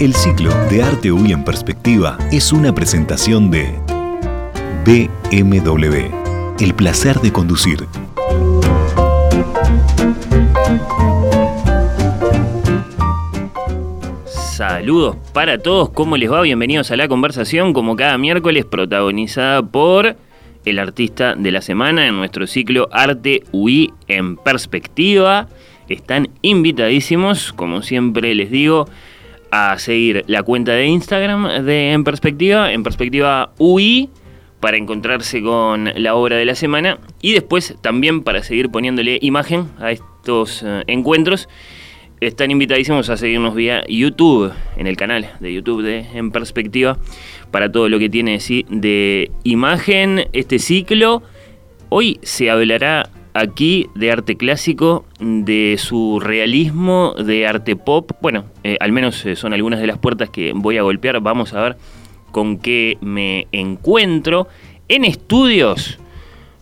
El ciclo de Arte UI en Perspectiva es una presentación de BMW, el placer de conducir. Saludos para todos, ¿cómo les va? Bienvenidos a la conversación, como cada miércoles, protagonizada por el artista de la semana en nuestro ciclo Arte UI en Perspectiva. Están invitadísimos, como siempre les digo, a seguir la cuenta de Instagram de En Perspectiva, en Perspectiva UI, para encontrarse con la obra de la semana y después también para seguir poniéndole imagen a estos eh, encuentros. Están invitadísimos a seguirnos vía YouTube, en el canal de YouTube de En Perspectiva, para todo lo que tiene sí, de imagen este ciclo. Hoy se hablará aquí de arte clásico, de su realismo, de arte pop. Bueno, eh, al menos eh, son algunas de las puertas que voy a golpear. Vamos a ver con qué me encuentro. En estudios,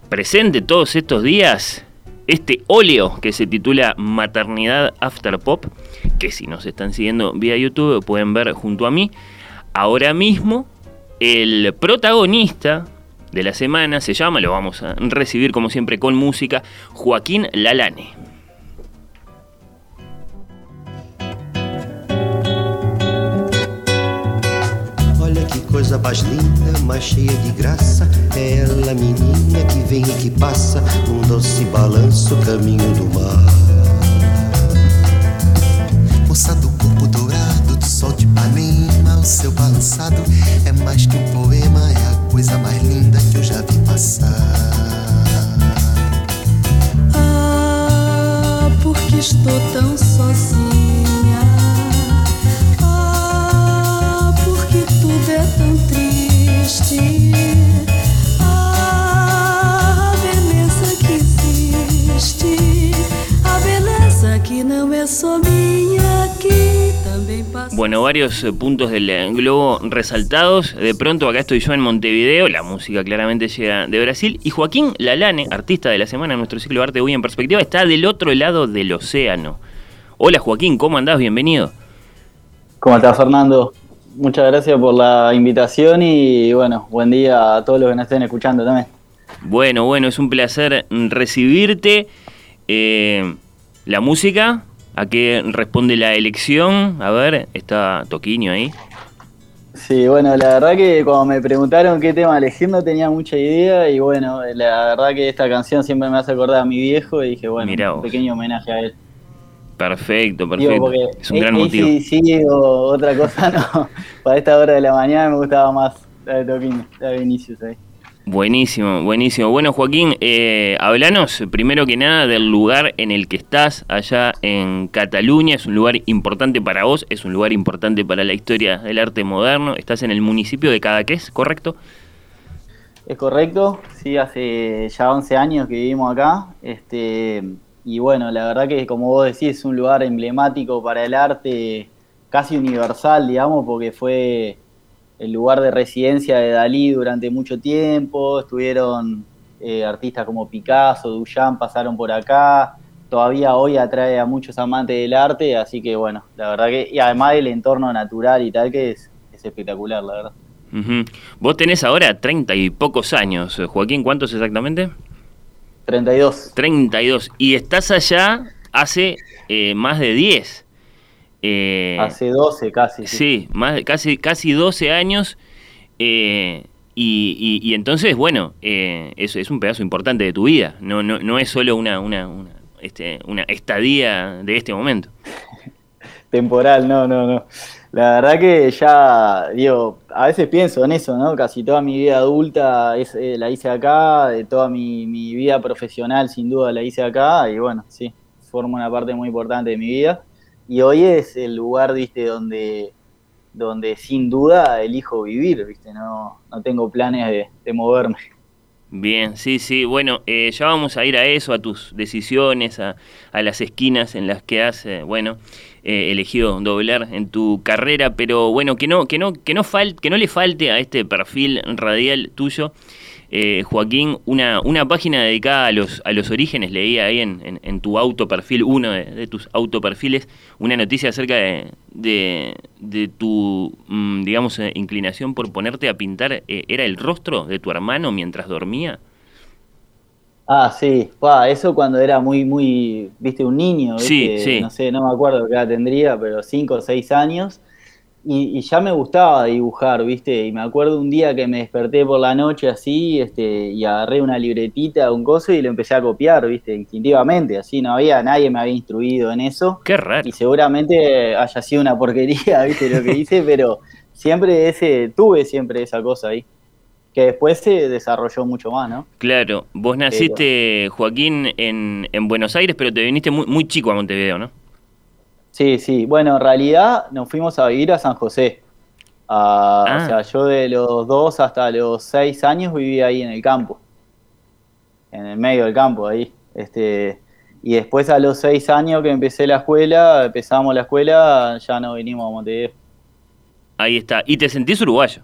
presente todos estos días, este óleo que se titula Maternidad After Pop, que si nos están siguiendo vía YouTube pueden ver junto a mí. Ahora mismo, el protagonista de la semana se llama, lo vamos a recibir como siempre con música, Joaquín Lalane. Olha que coisa mais linda, mais cheia de graça. É ela, menina, que vem e que passa num doce balanço, caminho do mar. Moça do corpo dourado, do sol de Ipanema, o seu balançado é mais que um poema, é a coisa mais linda que eu já vi passar. Ah, porque estou tão sozinha. Ah, porque tudo é tão triste. Ah, a beleza que existe. A beleza que não é só Bueno, varios eh, puntos del eh, globo resaltados. De pronto acá estoy yo en Montevideo, la música claramente llega de Brasil. Y Joaquín Lalane, artista de la semana en nuestro ciclo de arte hoy en perspectiva, está del otro lado del océano. Hola Joaquín, ¿cómo andás? Bienvenido. ¿Cómo estás, Fernando? Muchas gracias por la invitación y bueno, buen día a todos los que nos estén escuchando también. Bueno, bueno, es un placer recibirte. Eh, la música, ¿a qué responde la elección? A ver, está Toquiño ahí. Sí, bueno, la verdad que cuando me preguntaron qué tema elegir no tenía mucha idea y bueno, la verdad que esta canción siempre me hace acordar a mi viejo y dije, bueno, un pequeño homenaje a él. Perfecto, perfecto. Es un gran motivo. Sí, sí, o otra cosa no. Para esta hora de la mañana me gustaba más la de Toquín, la de Vinicius ahí. Buenísimo, buenísimo. Bueno, Joaquín, eh, hablanos primero que nada del lugar en el que estás allá en Cataluña. Es un lugar importante para vos, es un lugar importante para la historia del arte moderno. Estás en el municipio de Cadaqués, ¿correcto? Es correcto, sí, hace ya 11 años que vivimos acá. Este, y bueno, la verdad que como vos decís, es un lugar emblemático para el arte, casi universal, digamos, porque fue el lugar de residencia de Dalí durante mucho tiempo. Estuvieron eh, artistas como Picasso, Duchamp, pasaron por acá. Todavía hoy atrae a muchos amantes del arte, así que bueno, la verdad que, y además del entorno natural y tal, que es, es espectacular, la verdad. Vos tenés ahora treinta y pocos años. Joaquín, ¿cuántos exactamente? 32. 32. Y estás allá hace eh, más de 10. Eh, Hace 12 casi. Sí, más de- casi, casi 12 años. eh, y, y- y entonces, bueno, eh, es, es un pedazo importante de tu vida. No, no, no es solo una, una, una, este, una estadía de este momento. Temporal, no, no, no. La verdad que ya, digo, a veces pienso en eso, ¿no? Casi toda mi vida adulta es, eh, la hice acá, de toda mi, mi vida profesional sin duda la hice acá, y bueno, sí, forma una parte muy importante de mi vida. Y hoy es el lugar, viste, donde, donde sin duda elijo vivir, viste, no, no tengo planes de, moverme. Bien, sí, sí. Bueno, eh, ya vamos a ir a eso, a tus decisiones, a, a las esquinas en las que has, eh, bueno, eh, elegido doblar en tu carrera, pero bueno, que no, que no, que no que no le falte a este perfil radial tuyo eh, Joaquín, una, una página dedicada a los, a los orígenes. Leía ahí en, en, tu autoperfil, uno de, tus autoperfiles, una noticia acerca de, de, tu, mm, digamos, eh, inclinación por ponerte a pintar. Eh, ¿Era el rostro de tu hermano mientras dormía? Ah, sí, eso cuando era muy, muy, viste, un niño, Sí, sí. no sé, no me acuerdo qué edad tendría, pero cinco o seis años y, ya me gustaba dibujar, ¿viste? Y me acuerdo un día que me desperté por la noche así, este, y agarré una libretita, un coso, y lo empecé a copiar, ¿viste? Instintivamente, así, no había, nadie me había instruido en eso. Qué raro. Y seguramente haya sido una porquería, ¿viste? Lo que hice, pero siempre ese, tuve siempre esa cosa ahí. Que después se desarrolló mucho más, ¿no? Claro, vos naciste, Joaquín, en, en Buenos Aires, pero te viniste muy, muy chico a Montevideo, ¿no? Sí, sí. Bueno, en realidad nos fuimos a vivir a San José. O ah. sea, yo de los dos hasta los seis años viví ahí en el campo. En el medio del campo, ahí. Este, y después a los seis años que empecé la escuela, empezamos la escuela, ya no vinimos a Montevideo. Ahí está. ¿Y te sentís uruguayo?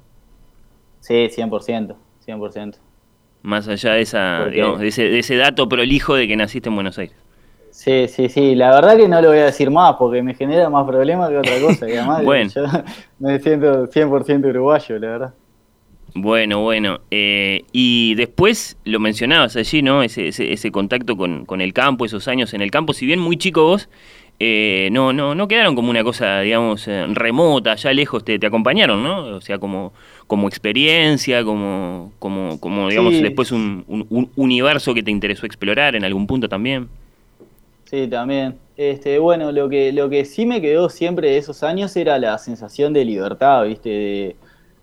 Sí, 100%, 100%. Más allá de, esa, de, ese, de ese dato prolijo de que naciste en Buenos Aires. Sí, sí, sí. La verdad que no lo voy a decir más porque me genera más problemas que otra cosa. Y además bueno. yo me siento 100% uruguayo, la verdad. Bueno, bueno. Eh, y después lo mencionabas allí, ¿no? Ese, ese, contacto con, con, el campo, esos años en el campo. Si bien muy chico vos, eh, no, no, no quedaron como una cosa, digamos, eh, remota, allá lejos te, te, acompañaron, ¿no? O sea, como, como experiencia, como, como, como digamos, después un, un universo que te interesó explorar en algún punto también. Sí, también. Este, bueno, lo que, lo que sí me quedó siempre de esos años era la sensación de libertad, ¿viste? De,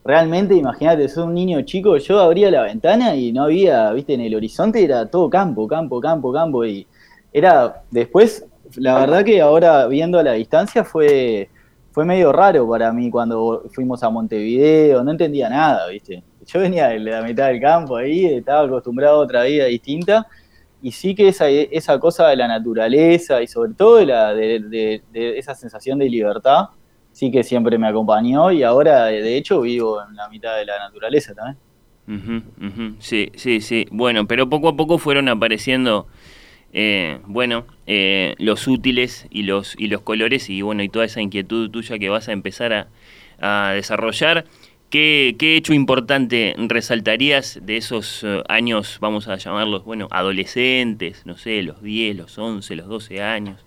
realmente, imagínate, soy un niño chico, yo abría la ventana y no había, ¿viste? En el horizonte era todo campo, campo, campo, campo. Y era, después, la verdad que ahora viendo a la distancia fue, fue medio raro para mí cuando fuimos a Montevideo, no entendía nada, ¿viste? Yo venía de la mitad del campo ahí, estaba acostumbrado a otra vida distinta y sí que esa, esa cosa de la naturaleza y sobre todo de, la, de, esa sensación de libertad, sí que siempre me acompañó y ahora de hecho vivo en la mitad de la naturaleza también. Sí, sí, sí. Bueno, pero poco a poco fueron apareciendo, eh, bueno, eh, los útiles y los, y los colores y bueno, y toda esa inquietud tuya que vas a empezar a, a desarrollar. ¿Qué, hecho importante resaltarías de esos eh, años, vamos a llamarlos, bueno, adolescentes, no sé, los 10, los 11, los 12 años,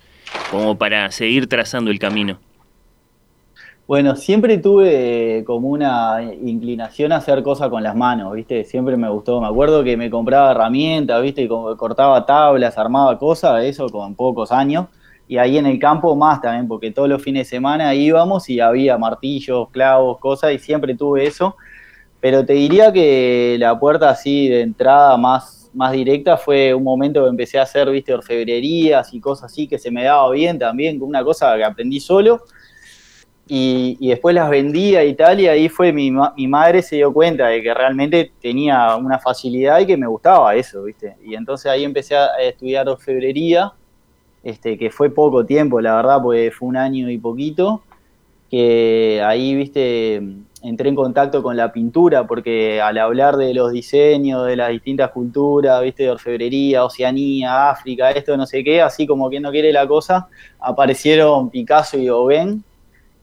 como para seguir trazando el camino? Bueno, siempre tuve como una inclinación a hacer cosas con las manos, ¿viste? Siempre me gustó. Me acuerdo que me compraba herramientas, ¿viste? cortaba tablas, armaba cosas, eso con pocos años y ahí en el campo más también, porque todos los fines de semana íbamos y había martillos, clavos, cosas, y siempre tuve eso. Pero te diría que la puerta así de entrada más, más directa fue un momento que empecé a hacer, viste, orfebrerías y cosas así que se me daba bien también, una cosa que aprendí solo. Y, después las vendía y tal, y ahí fue mi, mi madre se dio cuenta de que realmente tenía una facilidad y que me gustaba eso, ¿viste? Y entonces ahí empecé a estudiar orfebrería este, que fue poco tiempo, la verdad, porque fue un año y poquito, que ahí, viste, entré en contacto con la pintura, porque al hablar de los diseños, de las distintas culturas, viste, de orfebrería, Oceanía, África, esto, no sé qué, así como quien no quiere la cosa, aparecieron Picasso y Gauguin,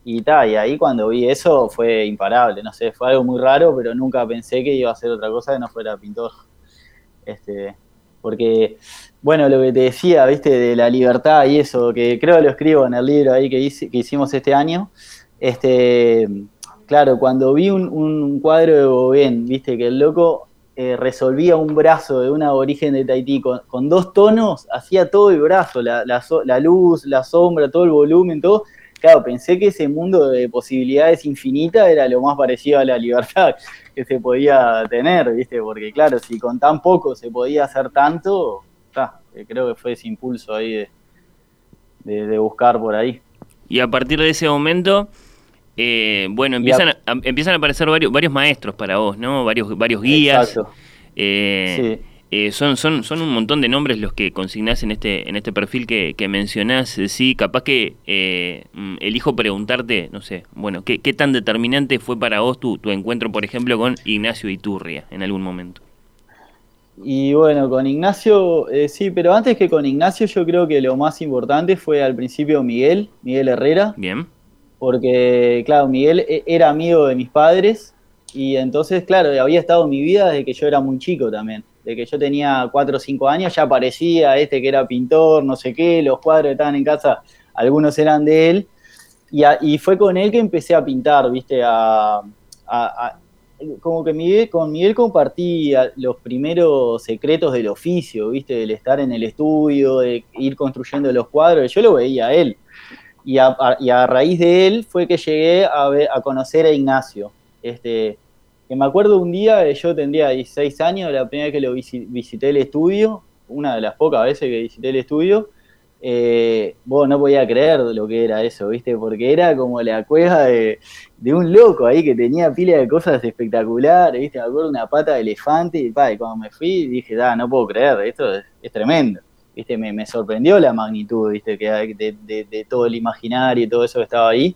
y tal, y ahí cuando vi eso fue imparable, no sé, fue algo muy raro, pero nunca pensé que iba a ser otra cosa que no fuera pintor. Este, porque bueno, lo que te decía, viste, de la libertad y eso, que creo que lo escribo en el libro ahí que, que hicimos este año. Este, claro, cuando vi un, cuadro de Gauguin, viste, que el loco eh, resolvía un brazo de un aborigen de Tahití con, dos tonos, hacía todo el brazo, la, la, luz, la sombra, todo el volumen, todo. Claro, pensé que ese mundo de posibilidades infinitas era lo más parecido a la libertad que se podía tener, ¿viste? Porque claro, si con tan poco se podía hacer tanto, creo que fue ese impulso ahí de, buscar por ahí. Y a partir de ese momento, eh, bueno, empiezan a, empiezan a aparecer varios, varios maestros para vos, ¿no? Varios, varios guías. Eh, eh, son, son, son un montón de nombres los que consignás en este, en este perfil que, que mencionás. Sí, capaz que mm, elijo preguntarte, no sé, bueno, ¿qué, tan determinante fue para vos tu, tu encuentro, por ejemplo, con Ignacio Iturria en algún momento? Y bueno, con Ignacio, eh, sí, pero antes que con Ignacio yo creo que lo más importante fue al principio Miguel, Miguel Herrera. Bien. Porque, claro, Miguel e, era amigo de mis padres y entonces, claro, había estado en mi vida desde que yo era muy chico también. De que yo tenía 4 o 5 años ya aparecía este que era pintor, no sé qué, los cuadros estaban en casa, algunos eran de él. Y, y fue con él que empecé a pintar, viste, a como que con Miguel compartí los primeros secretos del oficio, ¿viste? Del estar en el estudio, de ir construyendo los cuadros, yo lo veía a él. Y a, raíz de él fue que llegué a, a conocer a Ignacio. Este, que me acuerdo un día, yo tendría 16 años, la primera vez que lo visité el estudio, una de las pocas veces que visité el estudio, eh, no podía creer lo que era eso, ¿viste? Porque era como la cueva de, un loco ahí que tenía pila de cosas espectaculares, ¿viste? Me acuerdo una pata de elefante y, cuando me fui dije, da, no puedo creer, esto es, tremendo, ¿viste? Me, sorprendió la magnitud, ¿viste? Que de, todo el imaginario y todo eso que estaba ahí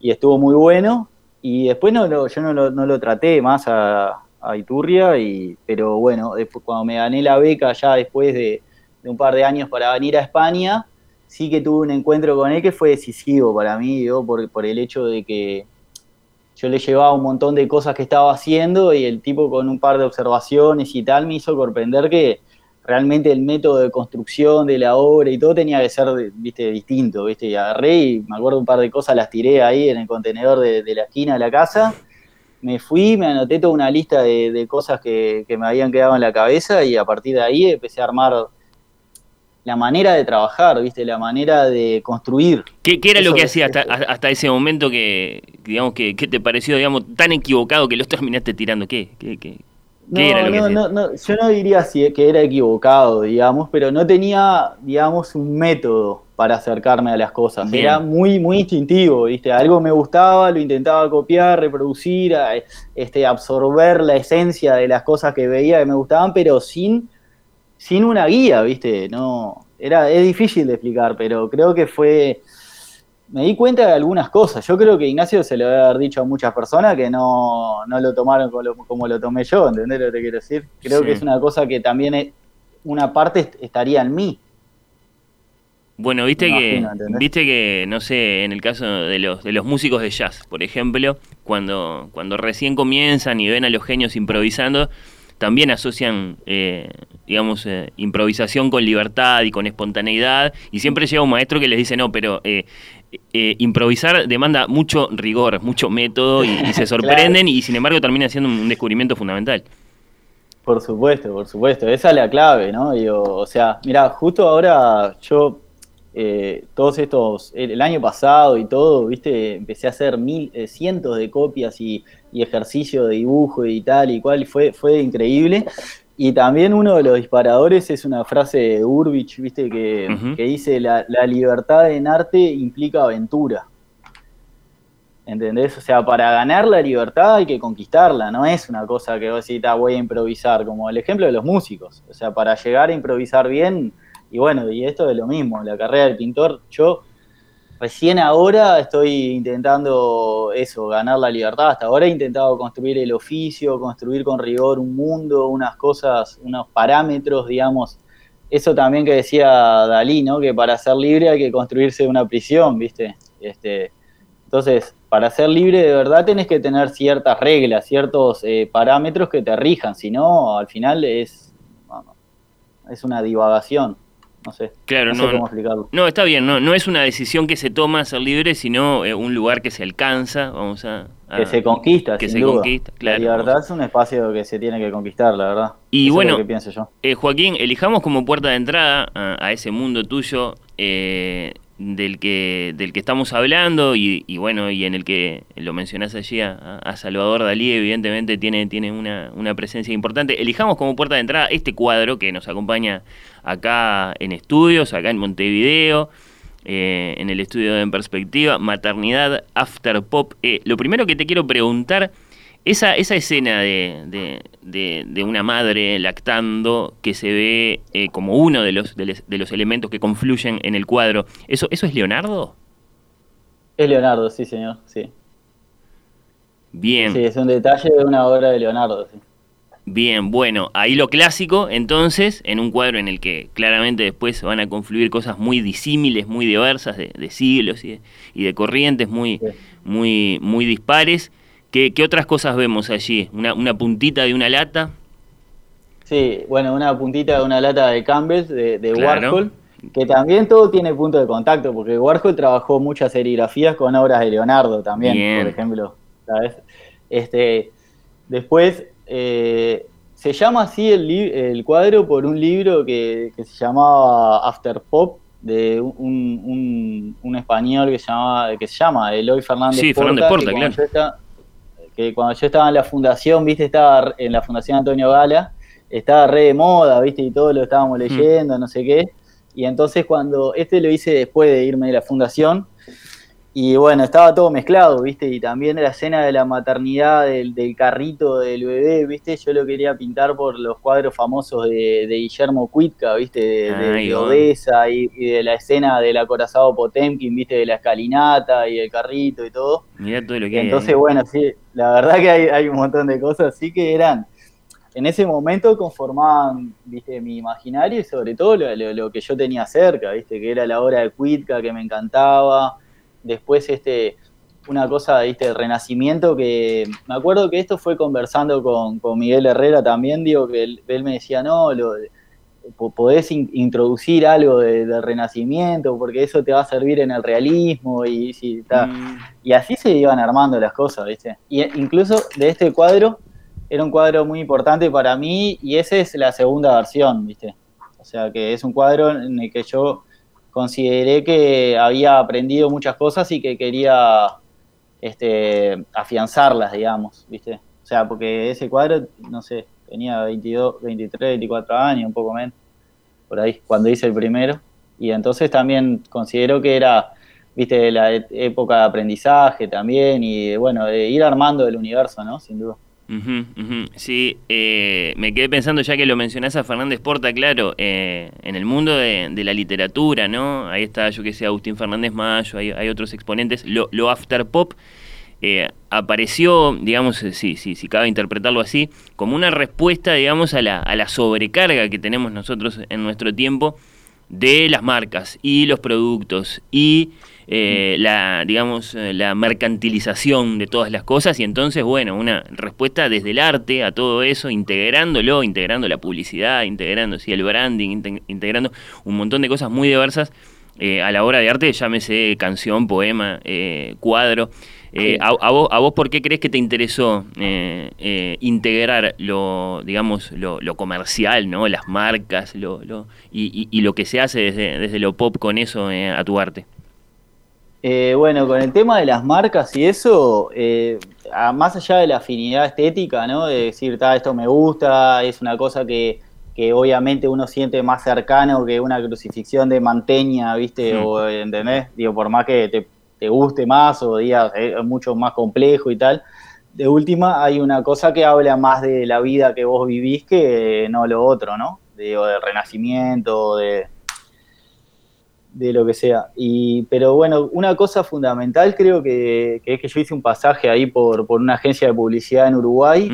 y estuvo muy bueno y después no yo no lo, no lo traté más a, Iturria, y, pero bueno, después cuando me gané la beca ya después de un par de años para venir a España, sí que tuve un encuentro con él que fue decisivo para mí, por, por el hecho de que yo le llevaba un montón de cosas que estaba haciendo y el tipo con un par de observaciones y tal me hizo sorprender que realmente el método de construcción de la obra y todo tenía que ser viste distinto viste y agarré y me acuerdo un par de cosas las tiré ahí en el contenedor de, la esquina de la casa me fui me anoté toda una lista de, cosas que, que, me habían quedado en la cabeza y a partir de ahí empecé a armar la manera de trabajar, ¿viste? La manera de construir. ¿Qué, era lo que hacía hasta, ese momento que, digamos, que, te pareció, digamos, tan equivocado que los terminaste tirando? ¿Qué, qué, no, lo que no, no, yo no diría si que era equivocado, digamos, pero no tenía, digamos, un método para acercarme a las cosas. Era muy, muy instintivo, ¿viste? Algo me gustaba, lo intentaba copiar, reproducir, este, absorber la esencia de las cosas que veía que me gustaban, pero sin sin una guía, ¿viste? No, era, es difícil de explicar, pero creo que fue, me di cuenta de algunas cosas. Yo creo que Ignacio se lo debe haber dicho a muchas personas que no, lo tomaron como lo, tomé yo, ¿entendés lo que te quiero decir? Creo que es una cosa que también una parte estaría en mí. Bueno, viste que, viste que, no sé, en el caso de los, de los músicos de jazz, por ejemplo, cuando, cuando recién comienzan y ven a los genios improvisando, también asocian, eh, digamos, eh, improvisación con libertad y con espontaneidad, y siempre llega un maestro que les dice, no, pero eh, improvisar demanda mucho rigor, mucho método, y, se sorprenden, y sin embargo termina siendo un descubrimiento fundamental. Por supuesto, por supuesto, esa es la clave, ¿no? o sea, mira, justo ahora yo todos estos, el, año pasado y todo, viste, empecé a hacer mil, cientos de copias y y ejercicio de dibujo y tal y cual, fue, fue increíble. Y también uno de los disparadores es una frase de Urbich, ¿viste? Que, dice, la, libertad en arte implica aventura. ¿Entendés? O sea, para ganar la libertad hay que conquistarla, no es una cosa que vos decís, voy a improvisar, como el ejemplo de los músicos. O sea, para llegar a improvisar bien, y bueno, y esto es lo mismo, la carrera del pintor, yo Recién ahora estoy intentando eso, ganar la libertad. Hasta ahora he intentado construir el oficio, construir con rigor un mundo, unas cosas, unos parámetros, digamos. Eso también que decía Dalí, ¿no? Que para ser libre hay que construirse una prisión, ¿viste? Este, entonces, para ser libre de verdad tenés que tener ciertas reglas, ciertos eh, parámetros que te rijan, si no, al final es, es una divagación no sé. Claro, no, cómo explicarlo. No, está bien, no, no es una decisión que se toma ser libre, sino eh, un lugar que se alcanza, vamos a... que se conquista, que se conquista, claro. La libertad es un espacio que se tiene que conquistar, la verdad. Y bueno, eh, Joaquín, elijamos como puerta de entrada a, ese mundo tuyo eh, del que del que estamos hablando y, bueno y en el que lo mencionás allí a, Salvador Dalí evidentemente tiene tiene una, una, presencia importante. Elijamos como puerta de entrada este cuadro que nos acompaña acá en estudios acá en Montevideo eh, en el estudio de En Perspectiva Maternidad After Pop. Eh, lo primero que te quiero preguntar esa, esa escena de, de, una madre lactando que se ve eh, como uno de los, de, los elementos que confluyen en el cuadro, ¿eso, ¿eso es Leonardo? Es Leonardo, sí, señor, sí. Bien. Sí, es un detalle de una obra de Leonardo, sí. Bien, bueno, ahí lo clásico, entonces, en un cuadro en el que claramente después van a confluir cosas muy disímiles, muy diversas, de, siglos y de, corrientes muy, muy, muy dispares. ¿Qué, otras cosas vemos allí? ¿Una, ¿Una, puntita de una lata? Sí, bueno, una puntita de una lata de Campbell, de, Warhol, que también todo tiene punto de contacto, porque Warhol trabajó muchas serigrafías con obras de Leonardo también, por ejemplo, ¿sabes? Este, después eh, se llama así el, el, cuadro por un libro que, se llamaba After Pop, de un, un, español que se, llama, que se llama Eloy Fernández sí, Porta. Porta claro. Que cuando yo estaba en la fundación, viste, estaba en la fundación Antonio Gala, estaba re de moda, viste, y todo lo estábamos mm. leyendo, no sé qué. Y entonces cuando, este lo hice después de irme de la fundación, y bueno, estaba todo mezclado, ¿viste? Y también la escena de la maternidad del, carrito del bebé, ¿viste? Yo lo quería pintar por los cuadros famosos de, Guillermo Cuitca, ¿viste? De, Odessa y, de la escena del acorazado Potemkin, ¿viste? De la escalinata y el carrito y todo. Mirá todo lo que Entonces, bueno, sí, la verdad que hay, un montón de cosas así que eran en ese momento conformaban, viste, mi imaginario y sobre todo lo, lo, que yo tenía cerca, viste, que era la obra de Cuitca que me encantaba, después este una cosa, viste, renacimiento que me acuerdo que esto fue conversando con, Miguel Herrera también, digo que él, me decía, no, lo, podés introducir algo del renacimiento porque eso te va a servir en el realismo y, sí, mm. y así se iban armando las cosas, viste. Y incluso de este cuadro, era un cuadro muy importante para mí y esa es la segunda versión, viste. O sea que es un cuadro en el que yo consideré que había aprendido muchas cosas y que quería este, afianzarlas, digamos, ¿viste? O sea, porque ese cuadro, no sé, tenía 22, 23, 24 años, un poco menos, por ahí, cuando hice el primero. Y entonces también considero que era, viste, la e-, época de aprendizaje también y, bueno, de ir armando el universo, ¿no? Sin duda. Sí, eh, me quedé pensando ya que lo mencionás a Fernández Porta, claro, eh, en el mundo de, la literatura, ¿no? Ahí está, yo que sé, Agustín Fernández Mayo, hay, hay otros exponentes. Lo, lo after pop eh, apareció, digamos, sí, sí, si cabe interpretarlo así, como una respuesta, digamos, a la, a la sobrecarga que tenemos nosotros en nuestro tiempo de las marcas y los productos y eh, la, digamos, eh, la mercantilización de todas las cosas y entonces, bueno, una respuesta desde el arte a todo eso, integrándolo, integrando la publicidad, integrando sí, el branding, integrando un montón de cosas muy diversas eh, a la hora de arte, llámese canción, poema, cuadro. a, vos, ¿A vos por qué crees que te interesó integrar lo, digamos, lo, comercial, ¿no? las marcas lo, lo y, y, lo que se hace desde, desde lo pop con eso a tu arte? Eh, bueno, con el tema de las marcas y eso, eh, más allá de la afinidad estética, ¿no? De decir, esto me gusta, es una cosa que, obviamente uno siente más cercano que una crucifixión de manteña, ¿viste? O, ¿entendés? Digo, por más que te, guste más o digas, es mucho más complejo y tal. De última, hay una cosa que habla más de la vida que vos vivís que no lo otro, ¿no? Digo, del renacimiento, de, de lo que sea. Y, pero bueno, una cosa fundamental creo que, es que yo hice un pasaje ahí por, por una agencia de publicidad en Uruguay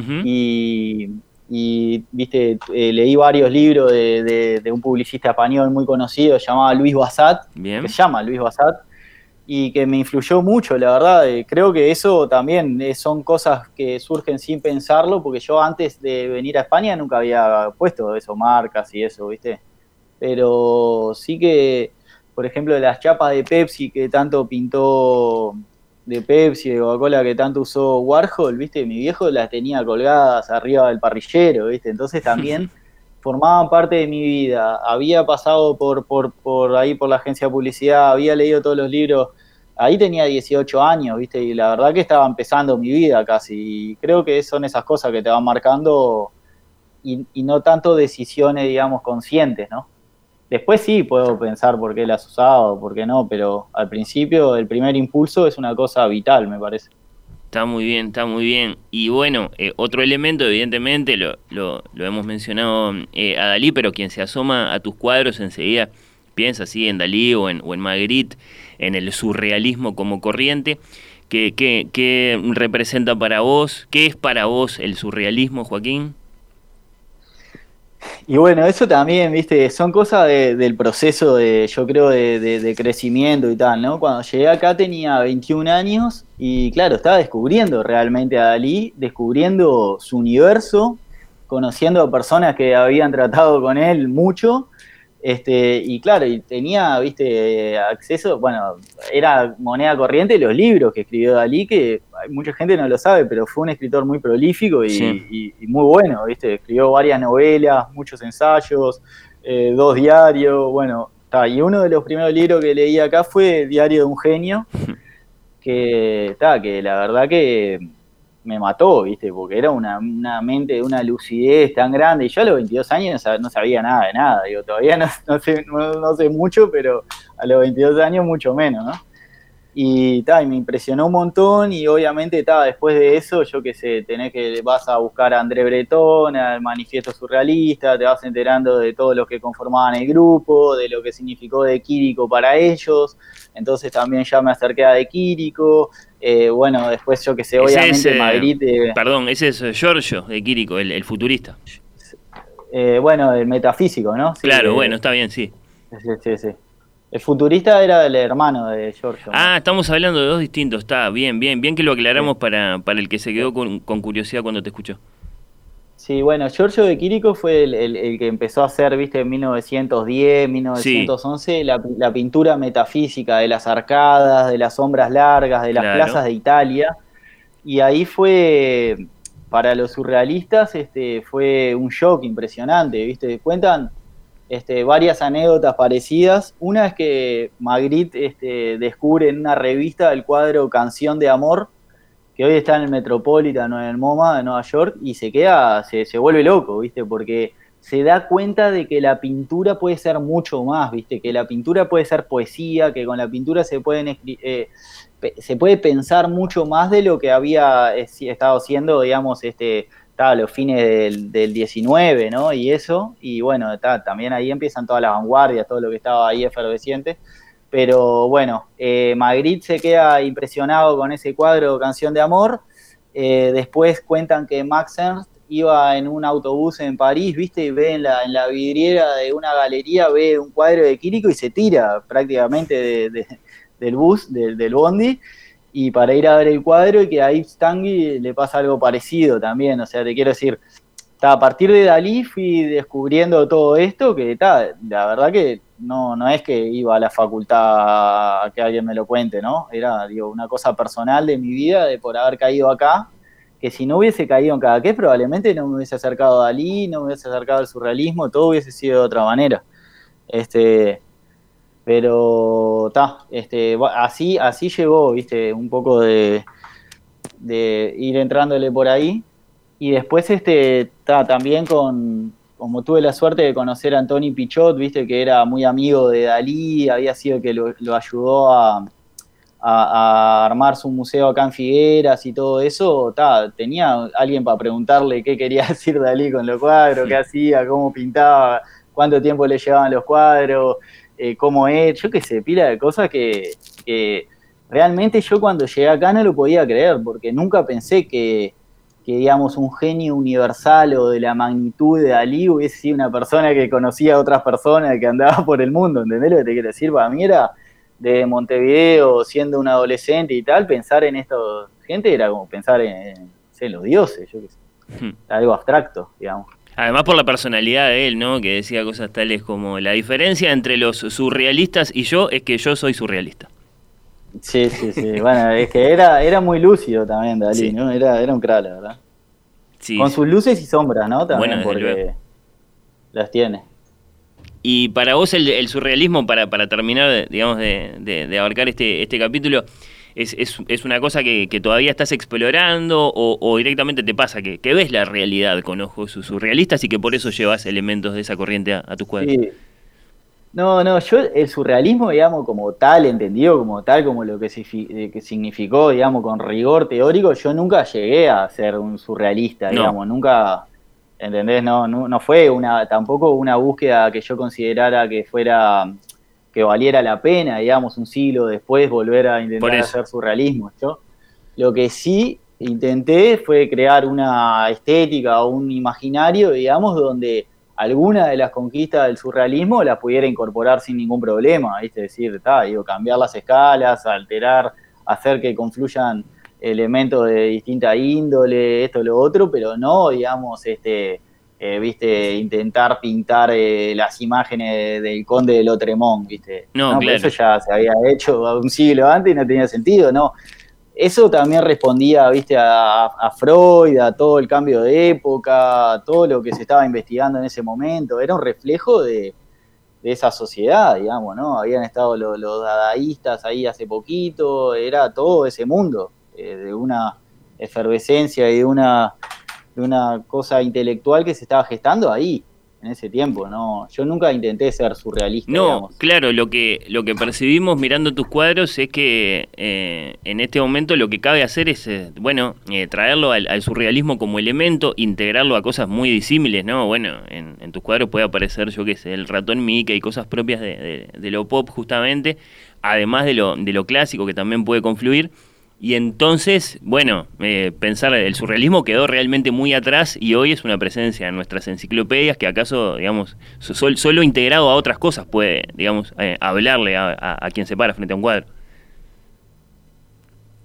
y, viste, eh, leí varios libros de, un publicista español muy conocido llamado Luis Basat, que se llama Luis Basat, y que me influyó mucho, la verdad. Eh, creo que eso también eh, son cosas que surgen sin pensarlo, porque yo antes de venir a España nunca había puesto eso, marcas y eso, ¿viste? Pero sí que por ejemplo, las chapas de Pepsi que tanto pintó de Pepsi, de Coca-Cola que tanto usó Warhol, ¿viste? Mi viejo las tenía colgadas arriba del parrillero, ¿viste? Entonces también formaban parte de mi vida. Había pasado por, por, por ahí por la agencia de publicidad, había leído todos los libros. Ahí tenía 18 años, ¿viste? Y la verdad que estaba empezando mi vida casi. Y creo que son esas cosas que te van marcando y, y no tanto decisiones, digamos, conscientes, ¿no? Después sí puedo pensar por qué la has usado, por qué no, pero al principio el primer impulso es una cosa vital, me parece. Está muy bien, está muy bien. Y bueno, eh, otro elemento, evidentemente, lo, lo, hemos mencionado eh, a Dalí, pero quien se asoma a tus cuadros enseguida piensa así en Dalí o en, o Magritte, en el surrealismo como corriente. ¿Qué, qué, ¿Qué representa para vos? ¿Qué es para vos el surrealismo, Joaquín? Y bueno, eso también, viste, son cosas del proceso de, yo creo, de, crecimiento y tal, ¿no? Cuando llegué acá tenía 21 años y claro, estaba descubriendo realmente a Dalí, descubriendo su universo, conociendo a personas que habían tratado con él mucho este, y claro, y tenía, viste, acceso, bueno, era moneda corriente los libros que escribió Dalí, que mucha gente no lo sabe, pero fue un escritor muy prolífico y, muy bueno, viste, escribió varias novelas, muchos ensayos, eh, dos diarios, bueno, y uno de los primeros libros que leí acá fue Diario de un genio, que, está, que la verdad que me mató, ¿viste? Porque era una, una, mente, una lucidez tan grande. Y yo a los 22 años no sabía nada de nada. Digo, todavía no, no sé, no, sé mucho, pero a los 22 años mucho menos, ¿no? Y, ta, y me impresionó un montón y obviamente ta, después de eso, yo qué sé, tenés que vas a buscar a André Breton, al manifiesto surrealista, te vas enterando de todo lo que conformaban el grupo, de lo que significó de Quirico para ellos, entonces también ya me acerqué a de Quirico, eh, bueno, después yo que sé, obviamente Madrid... Eh, perdón, ese es Giorgio de Quirico, el, futurista. Eh, bueno, el metafísico, ¿no? claro, bueno, está bien, sí. Sí, sí, sí. El futurista era el hermano de Giorgio. Ah, estamos hablando de dos distintos, está bien, bien, bien que lo aclaramos para, para el que se quedó con, con curiosidad cuando te escuchó. Sí, bueno, Giorgio de Quirico fue el, que empezó a hacer, viste, en 1910, 1911, la, pintura metafísica de las arcadas, de las sombras largas, de las plazas de Italia. Y ahí fue, para los surrealistas, este, fue un shock impresionante, viste. Cuentan este, varias anécdotas parecidas. Una es que Magritte este, descubre en una revista el cuadro Canción de Amor, que hoy está en el Metropolitan o en el MoMA de Nueva York y se queda, se, se, vuelve loco, ¿viste? Porque se da cuenta de que la pintura puede ser mucho más, ¿viste? Que la pintura puede ser poesía, que con la pintura se pueden eh, se puede pensar mucho más de lo que había eh, estado haciendo, digamos, este, a los fines del, del 19, ¿no? Y eso, y bueno, también ahí empiezan todas las vanguardias, todo lo que estaba ahí efervesciente. Pero bueno, eh, Magritte se queda impresionado con ese cuadro Canción de Amor. Eh, después cuentan que Max Ernst iba en un autobús en París, viste, y ve en la, en la vidriera de una galería, ve un cuadro de Quirico y se tira prácticamente del bus, del bondi, y para ir a ver el cuadro y que a Yves Tanguy le pasa algo parecido también, o sea, te quiero decir, a partir de Dalí fui descubriendo todo esto, que está la verdad que no, no es que iba a la facultad a que alguien me lo cuente, ¿no? Era, digo, una cosa personal de mi vida, de por haber caído acá, que si no hubiese caído en cada qué, probablemente no me hubiese acercado a Dalí, no me hubiese acercado al surrealismo, todo hubiese sido de otra manera. Este, pero, está, este, así, así llegó, viste, un poco de, de ir entrándole por ahí. Y después, este, también con, como tuve la suerte de conocer a Antoni Pichot, viste que era muy amigo de Dalí, había sido que lo, ayudó a, armar su museo acá en Figueras y todo eso, tenía alguien para preguntarle qué quería decir Dalí con los cuadros, qué hacía, cómo pintaba, cuánto tiempo le llevaban los cuadros, eh, cómo es, yo qué sé, pila de cosas que, que realmente yo cuando llegué acá no lo podía creer, porque nunca pensé que que digamos un genio universal o de la magnitud de Dalí hubiese sido una persona que conocía a otras personas que andaba por el mundo, ¿entendés lo que te quiero decir? Para mí era de Montevideo, siendo un adolescente y tal, pensar en esto, gente era como pensar en, los dioses, yo qué sé, hmm. algo abstracto, digamos. Además por la personalidad de él, ¿no? Que decía cosas tales como la diferencia entre los surrealistas y yo es que yo soy surrealista. Sí, sí, sí. Bueno, es que era, era muy lúcido también Dalí, ¿no? Era, era un crack, la verdad. Sí, Con sus luces y sombras, ¿no? También porque las tiene. Y para vos el, surrealismo, para, para terminar, digamos, de, de, abarcar este, este capítulo, es, es, es una cosa que, que, todavía estás explorando o, o directamente te pasa que, que, ves la realidad con ojos surrealistas y que por eso llevas elementos de esa corriente a, a tus cuadros. Sí. No, no, yo el surrealismo, digamos, como tal, entendido como tal, como lo que, significó, digamos, con rigor teórico, yo nunca llegué a ser un surrealista, digamos, nunca, ¿entendés? No, no, fue una, tampoco una búsqueda que yo considerara que fuera, que valiera la pena, digamos, un siglo después volver a intentar hacer surrealismo. Yo lo que sí intenté fue crear una estética o un imaginario, digamos, donde alguna de las conquistas del surrealismo las pudiera incorporar sin ningún problema, ¿viste? Es decir, está, digo, cambiar las escalas, alterar, hacer que confluyan elementos de distinta índole, esto, lo otro, pero no, digamos, este, eh, viste, intentar pintar eh, las imágenes del conde de Lotremont, viste. No, claro. Eso ya se había hecho un siglo antes y no tenía sentido, ¿no? Eso también respondía, viste, a, a Freud, a todo el cambio de época, a todo lo que se estaba investigando en ese momento. Era un reflejo de, de esa sociedad, digamos, ¿no? Habían estado los, los dadaístas ahí hace poquito, era todo ese mundo, eh, de una efervescencia y de una de una cosa intelectual que se estaba gestando ahí, en ese tiempo, ¿no? Yo nunca intenté ser surrealista. No, digamos. claro, lo que, lo que percibimos mirando tus cuadros es que eh, en este momento lo que cabe hacer es, eh, bueno, eh, traerlo al, al, surrealismo como elemento, integrarlo a cosas muy disímiles, ¿no? Bueno, en, en tus cuadros puede aparecer, yo qué sé, el ratón Mickey y cosas propias de, de, de, lo pop justamente, además de lo, de lo clásico que también puede confluir. Y entonces, bueno, eh, pensar el surrealismo quedó realmente muy atrás y hoy es una presencia en nuestras enciclopedias que acaso, digamos, sol, solo integrado a otras cosas puede, digamos, eh, hablarle a, a, a, quien se para frente a un cuadro.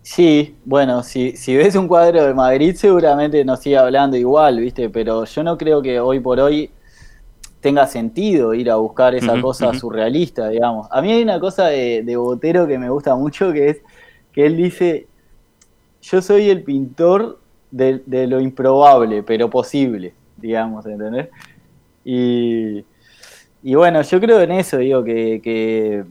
Sí, bueno, si, si ves un cuadro de Madrid seguramente nos sigue hablando igual, ¿viste? Pero yo no creo que hoy por hoy tenga sentido ir a buscar esa uh -huh, cosa uh -huh. surrealista, digamos. A mí hay una cosa de, de Botero que me gusta mucho que es que él dice, yo soy el pintor de, de lo improbable, pero posible, digamos, ¿entendés? Y, y, bueno, yo creo en eso, digo, que, que,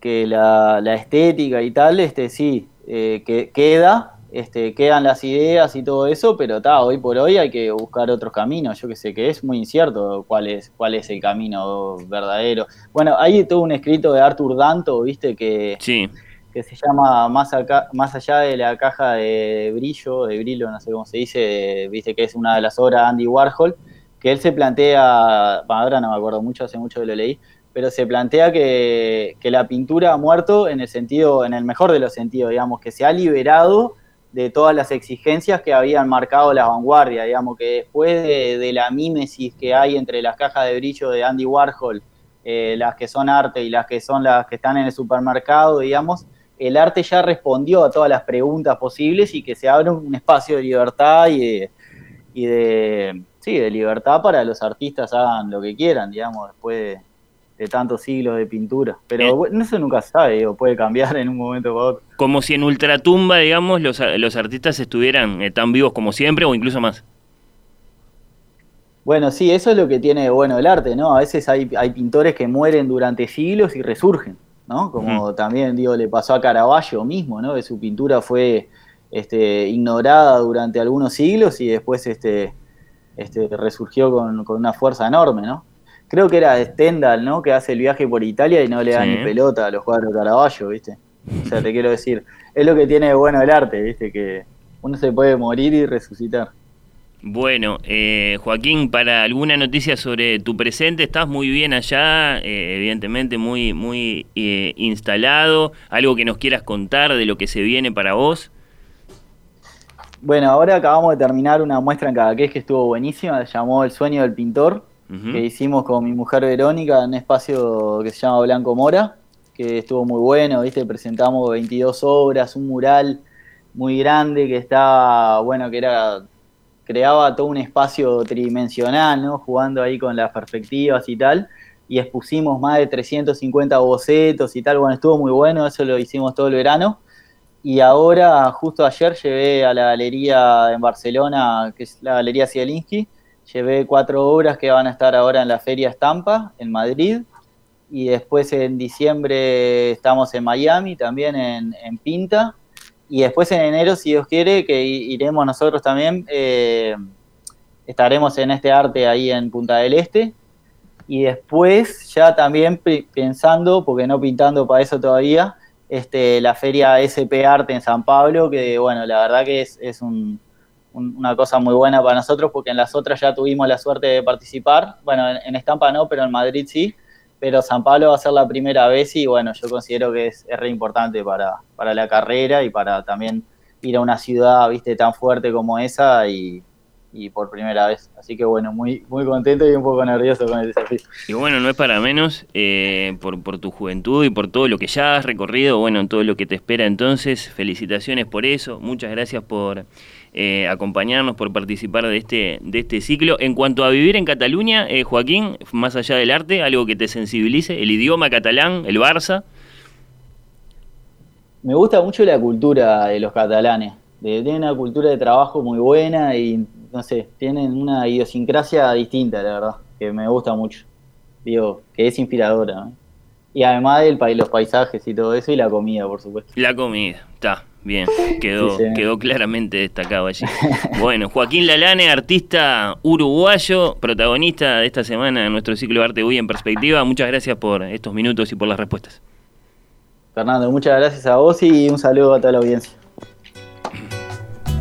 que la, la, estética y tal, este sí, eh, que queda, este, quedan las ideas y todo eso, pero ta, hoy por hoy hay que buscar otros caminos, yo que sé, que es muy incierto cuál es, cuál es el camino verdadero. Bueno, hay todo un escrito de Arthur Danto, viste, que... Sí que se llama más, acá, más allá de la caja de brillo, de brillo, no sé cómo se dice, viste que es una de las obras de Andy Warhol, que él se plantea, ahora no me acuerdo mucho, hace mucho que lo leí, pero se plantea que, que, la pintura ha muerto en el sentido, en el mejor de los sentidos, digamos, que se ha liberado de todas las exigencias que habían marcado la vanguardia, digamos, que después de, la mímesis que hay entre las cajas de brillo de Andy Warhol, eh, las que son arte y las que son las que están en el supermercado, digamos, el arte ya respondió a todas las preguntas posibles y que se abre un espacio de libertad y de, y de, sí, de libertad para los artistas hagan lo que quieran, digamos, después de, de tantos siglos de pintura. Pero eh. bueno, eso nunca se sabe, digo, puede cambiar en un momento u otro. Como si en Ultratumba, digamos, los, los artistas estuvieran eh, tan vivos como siempre o incluso más. Bueno, sí, eso es lo que tiene bueno el arte, ¿no? A veces hay, hay pintores que mueren durante siglos y resurgen. ¿No? Como -huh. también digo, le pasó a Caravaggio mismo, ¿no? Que su pintura fue este, ignorada durante algunos siglos y después este, este, resurgió con, con, una fuerza enorme, ¿no? Creo que era Stendhal, ¿no? Que hace el viaje por Italia y no le da sí. ni pelota a los cuadros de Caravaggio, ¿viste? O sea, te quiero decir, es lo que tiene bueno el arte, ¿viste? Que uno se puede morir y resucitar. Bueno, eh, Joaquín, para alguna noticia sobre tu presente, estás muy bien allá, eh, evidentemente muy, muy eh, instalado. ¿Algo que nos quieras contar de lo que se viene para vos? Bueno, ahora acabamos de terminar una muestra en Cadaqués que estuvo buenísima, se llamó El sueño del pintor, uh -huh. que hicimos con mi mujer Verónica en un espacio que se llama Blanco Mora, que estuvo muy bueno, ¿viste? Presentamos 22 obras, un mural muy grande que estaba, bueno, que era creaba todo un espacio tridimensional, ¿no? Jugando ahí con las perspectivas y tal, y expusimos más de 350 bocetos y tal, bueno, estuvo muy bueno, eso lo hicimos todo el verano, y ahora, justo ayer, llevé a la galería en Barcelona, que es la Galería Zielinski, llevé cuatro obras que van a estar ahora en la Feria Estampa, en Madrid, y después en diciembre estamos en Miami, también en, en Pinta, y después en enero, si Dios quiere, que iremos nosotros también, eh, estaremos en este arte ahí en Punta del Este. Y después ya también pensando, porque no pintando para eso todavía, este, la feria SP Arte en San Pablo, que bueno, la verdad que es, es un, un, una cosa muy buena para nosotros, porque en las otras ya tuvimos la suerte de participar. Bueno, en, en Estampa no, pero en Madrid sí pero San Pablo va a ser la primera vez y bueno, yo considero que es, es re importante para, para la carrera y para también ir a una ciudad, viste, tan fuerte como esa y, y por primera vez. Así que bueno, muy, muy contento y un poco nervioso con el desafío. Y bueno, no es para menos eh, por, por tu juventud y por todo lo que ya has recorrido, bueno, todo lo que te espera entonces. Felicitaciones por eso, muchas gracias por eh, acompañarnos, por participar de este, de este ciclo. En cuanto a vivir en Cataluña, eh, Joaquín, más allá del arte, algo que te sensibilice, el idioma catalán, el Barça. Me gusta mucho la cultura de los catalanes. tienen una cultura de trabajo muy buena y, no sé, tienen una idiosincrasia distinta, la verdad, que me gusta mucho. Digo, que es inspiradora. Y además del los paisajes y todo eso y la comida, por supuesto. La comida, está. Bien, quedó, quedó claramente destacado allí. Bueno, Joaquín Lalane, artista uruguayo, protagonista de esta semana en nuestro ciclo de Arte Uy en Perspectiva. Muchas gracias por estos minutos y por las respuestas. Fernando, muchas gracias a vos y un saludo a toda la audiencia.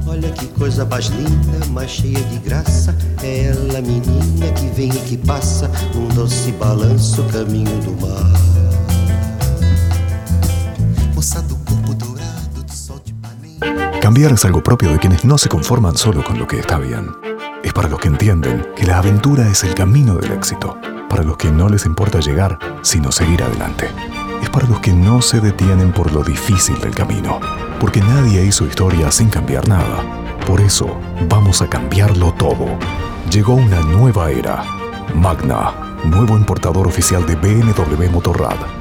Olha que coisa mais linda, mais cheia de graça É ela, menina, que vem e que passa Num doce balanço, caminho do mar Cambiar es algo propio de quienes no se conforman solo con lo que está bien. Es para los que entienden que la aventura es el camino del éxito. Para los que no les importa llegar, sino seguir adelante es para los que no se detienen por lo difícil del camino, porque nadie hizo historia sin cambiar nada. Por eso, vamos a cambiarlo todo. Llegó una nueva era. Magna, nuevo importador oficial de BMW Motorrad